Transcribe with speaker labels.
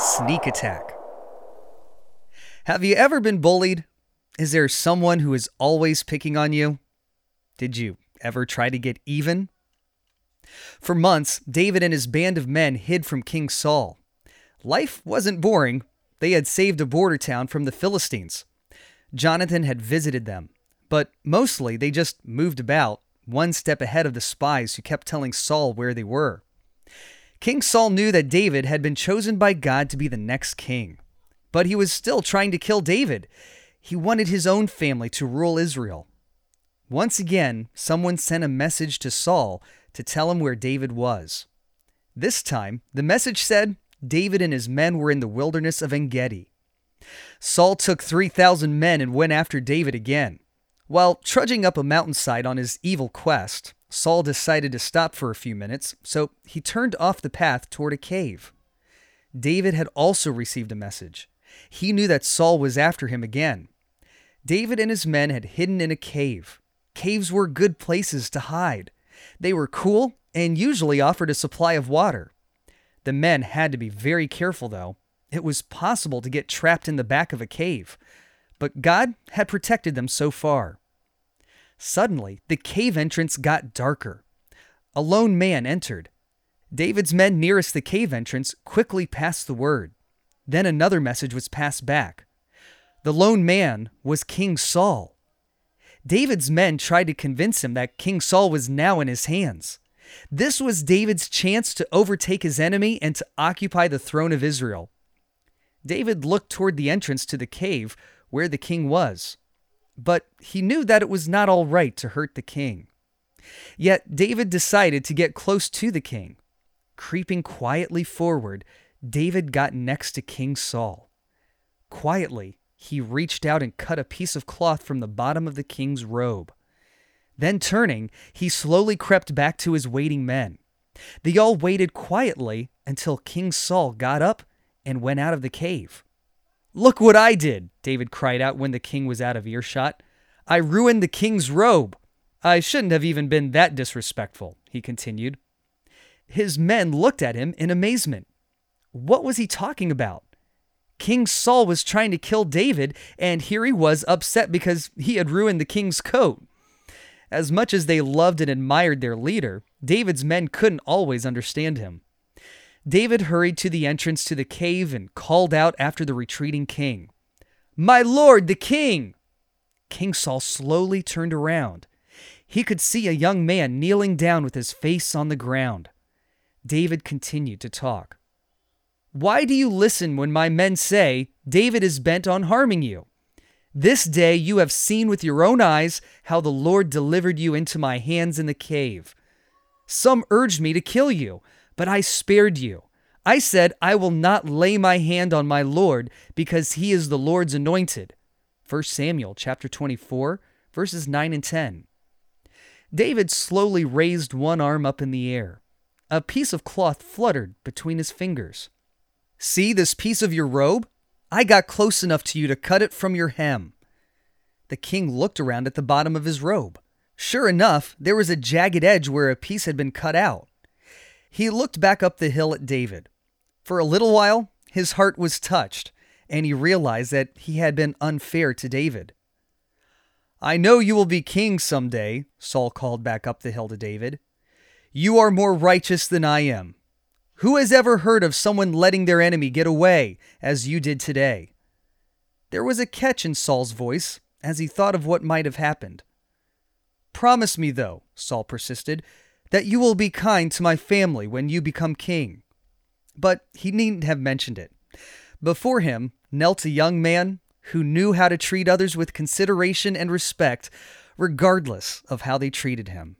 Speaker 1: Sneak Attack. Have you ever been bullied? Is there someone who is always picking on you? Did you ever try to get even? For months, David and his band of men hid from King Saul. Life wasn't boring. They had saved a border town from the Philistines. Jonathan had visited them, but mostly they just moved about, one step ahead of the spies who kept telling Saul where they were. King Saul knew that David had been chosen by God to be the next king, but he was still trying to kill David. He wanted his own family to rule Israel. Once again, someone sent a message to Saul to tell him where David was. This time, the message said David and his men were in the wilderness of En Gedi. Saul took 3,000 men and went after David again. While trudging up a mountainside on his evil quest, Saul decided to stop for a few minutes, so he turned off the path toward a cave. David had also received a message. He knew that Saul was after him again. David and his men had hidden in a cave. Caves were good places to hide. They were cool and usually offered a supply of water. The men had to be very careful, though. It was possible to get trapped in the back of a cave, but God had protected them so far. Suddenly, the cave entrance got darker. A lone man entered. David's men nearest the cave entrance quickly passed the word. Then another message was passed back. The lone man was King Saul. David's men tried to convince him that King Saul was now in his hands. This was David's chance to overtake his enemy and to occupy the throne of Israel. David looked toward the entrance to the cave where the king was but he knew that it was not all right to hurt the king. Yet David decided to get close to the king. Creeping quietly forward, David got next to King Saul. Quietly, he reached out and cut a piece of cloth from the bottom of the king's robe. Then turning, he slowly crept back to his waiting men. They all waited quietly until King Saul got up and went out of the cave. Look what I did, David cried out when the king was out of earshot. I ruined the king's robe. I shouldn't have even been that disrespectful, he continued. His men looked at him in amazement. What was he talking about? King Saul was trying to kill David, and here he was upset because he had ruined the king's coat. As much as they loved and admired their leader, David's men couldn't always understand him. David hurried to the entrance to the cave and called out after the retreating king, My lord, the king! King Saul slowly turned around. He could see a young man kneeling down with his face on the ground. David continued to talk. Why do you listen when my men say David is bent on harming you? This day you have seen with your own eyes how the Lord delivered you into my hands in the cave. Some urged me to kill you but I spared you. I said, I will not lay my hand on my Lord because he is the Lord's anointed. 1 Samuel chapter 24, verses 9 and 10. David slowly raised one arm up in the air. A piece of cloth fluttered between his fingers. See this piece of your robe? I got close enough to you to cut it from your hem. The king looked around at the bottom of his robe. Sure enough, there was a jagged edge where a piece had been cut out. He looked back up the hill at David. For a little while, his heart was touched, and he realized that he had been unfair to David. I know you will be king someday, Saul called back up the hill to David. You are more righteous than I am. Who has ever heard of someone letting their enemy get away as you did today? There was a catch in Saul's voice as he thought of what might have happened. Promise me, though, Saul persisted, that you will be kind to my family when you become king. But he needn't have mentioned it. Before him knelt a young man who knew how to treat others with consideration and respect, regardless of how they treated him.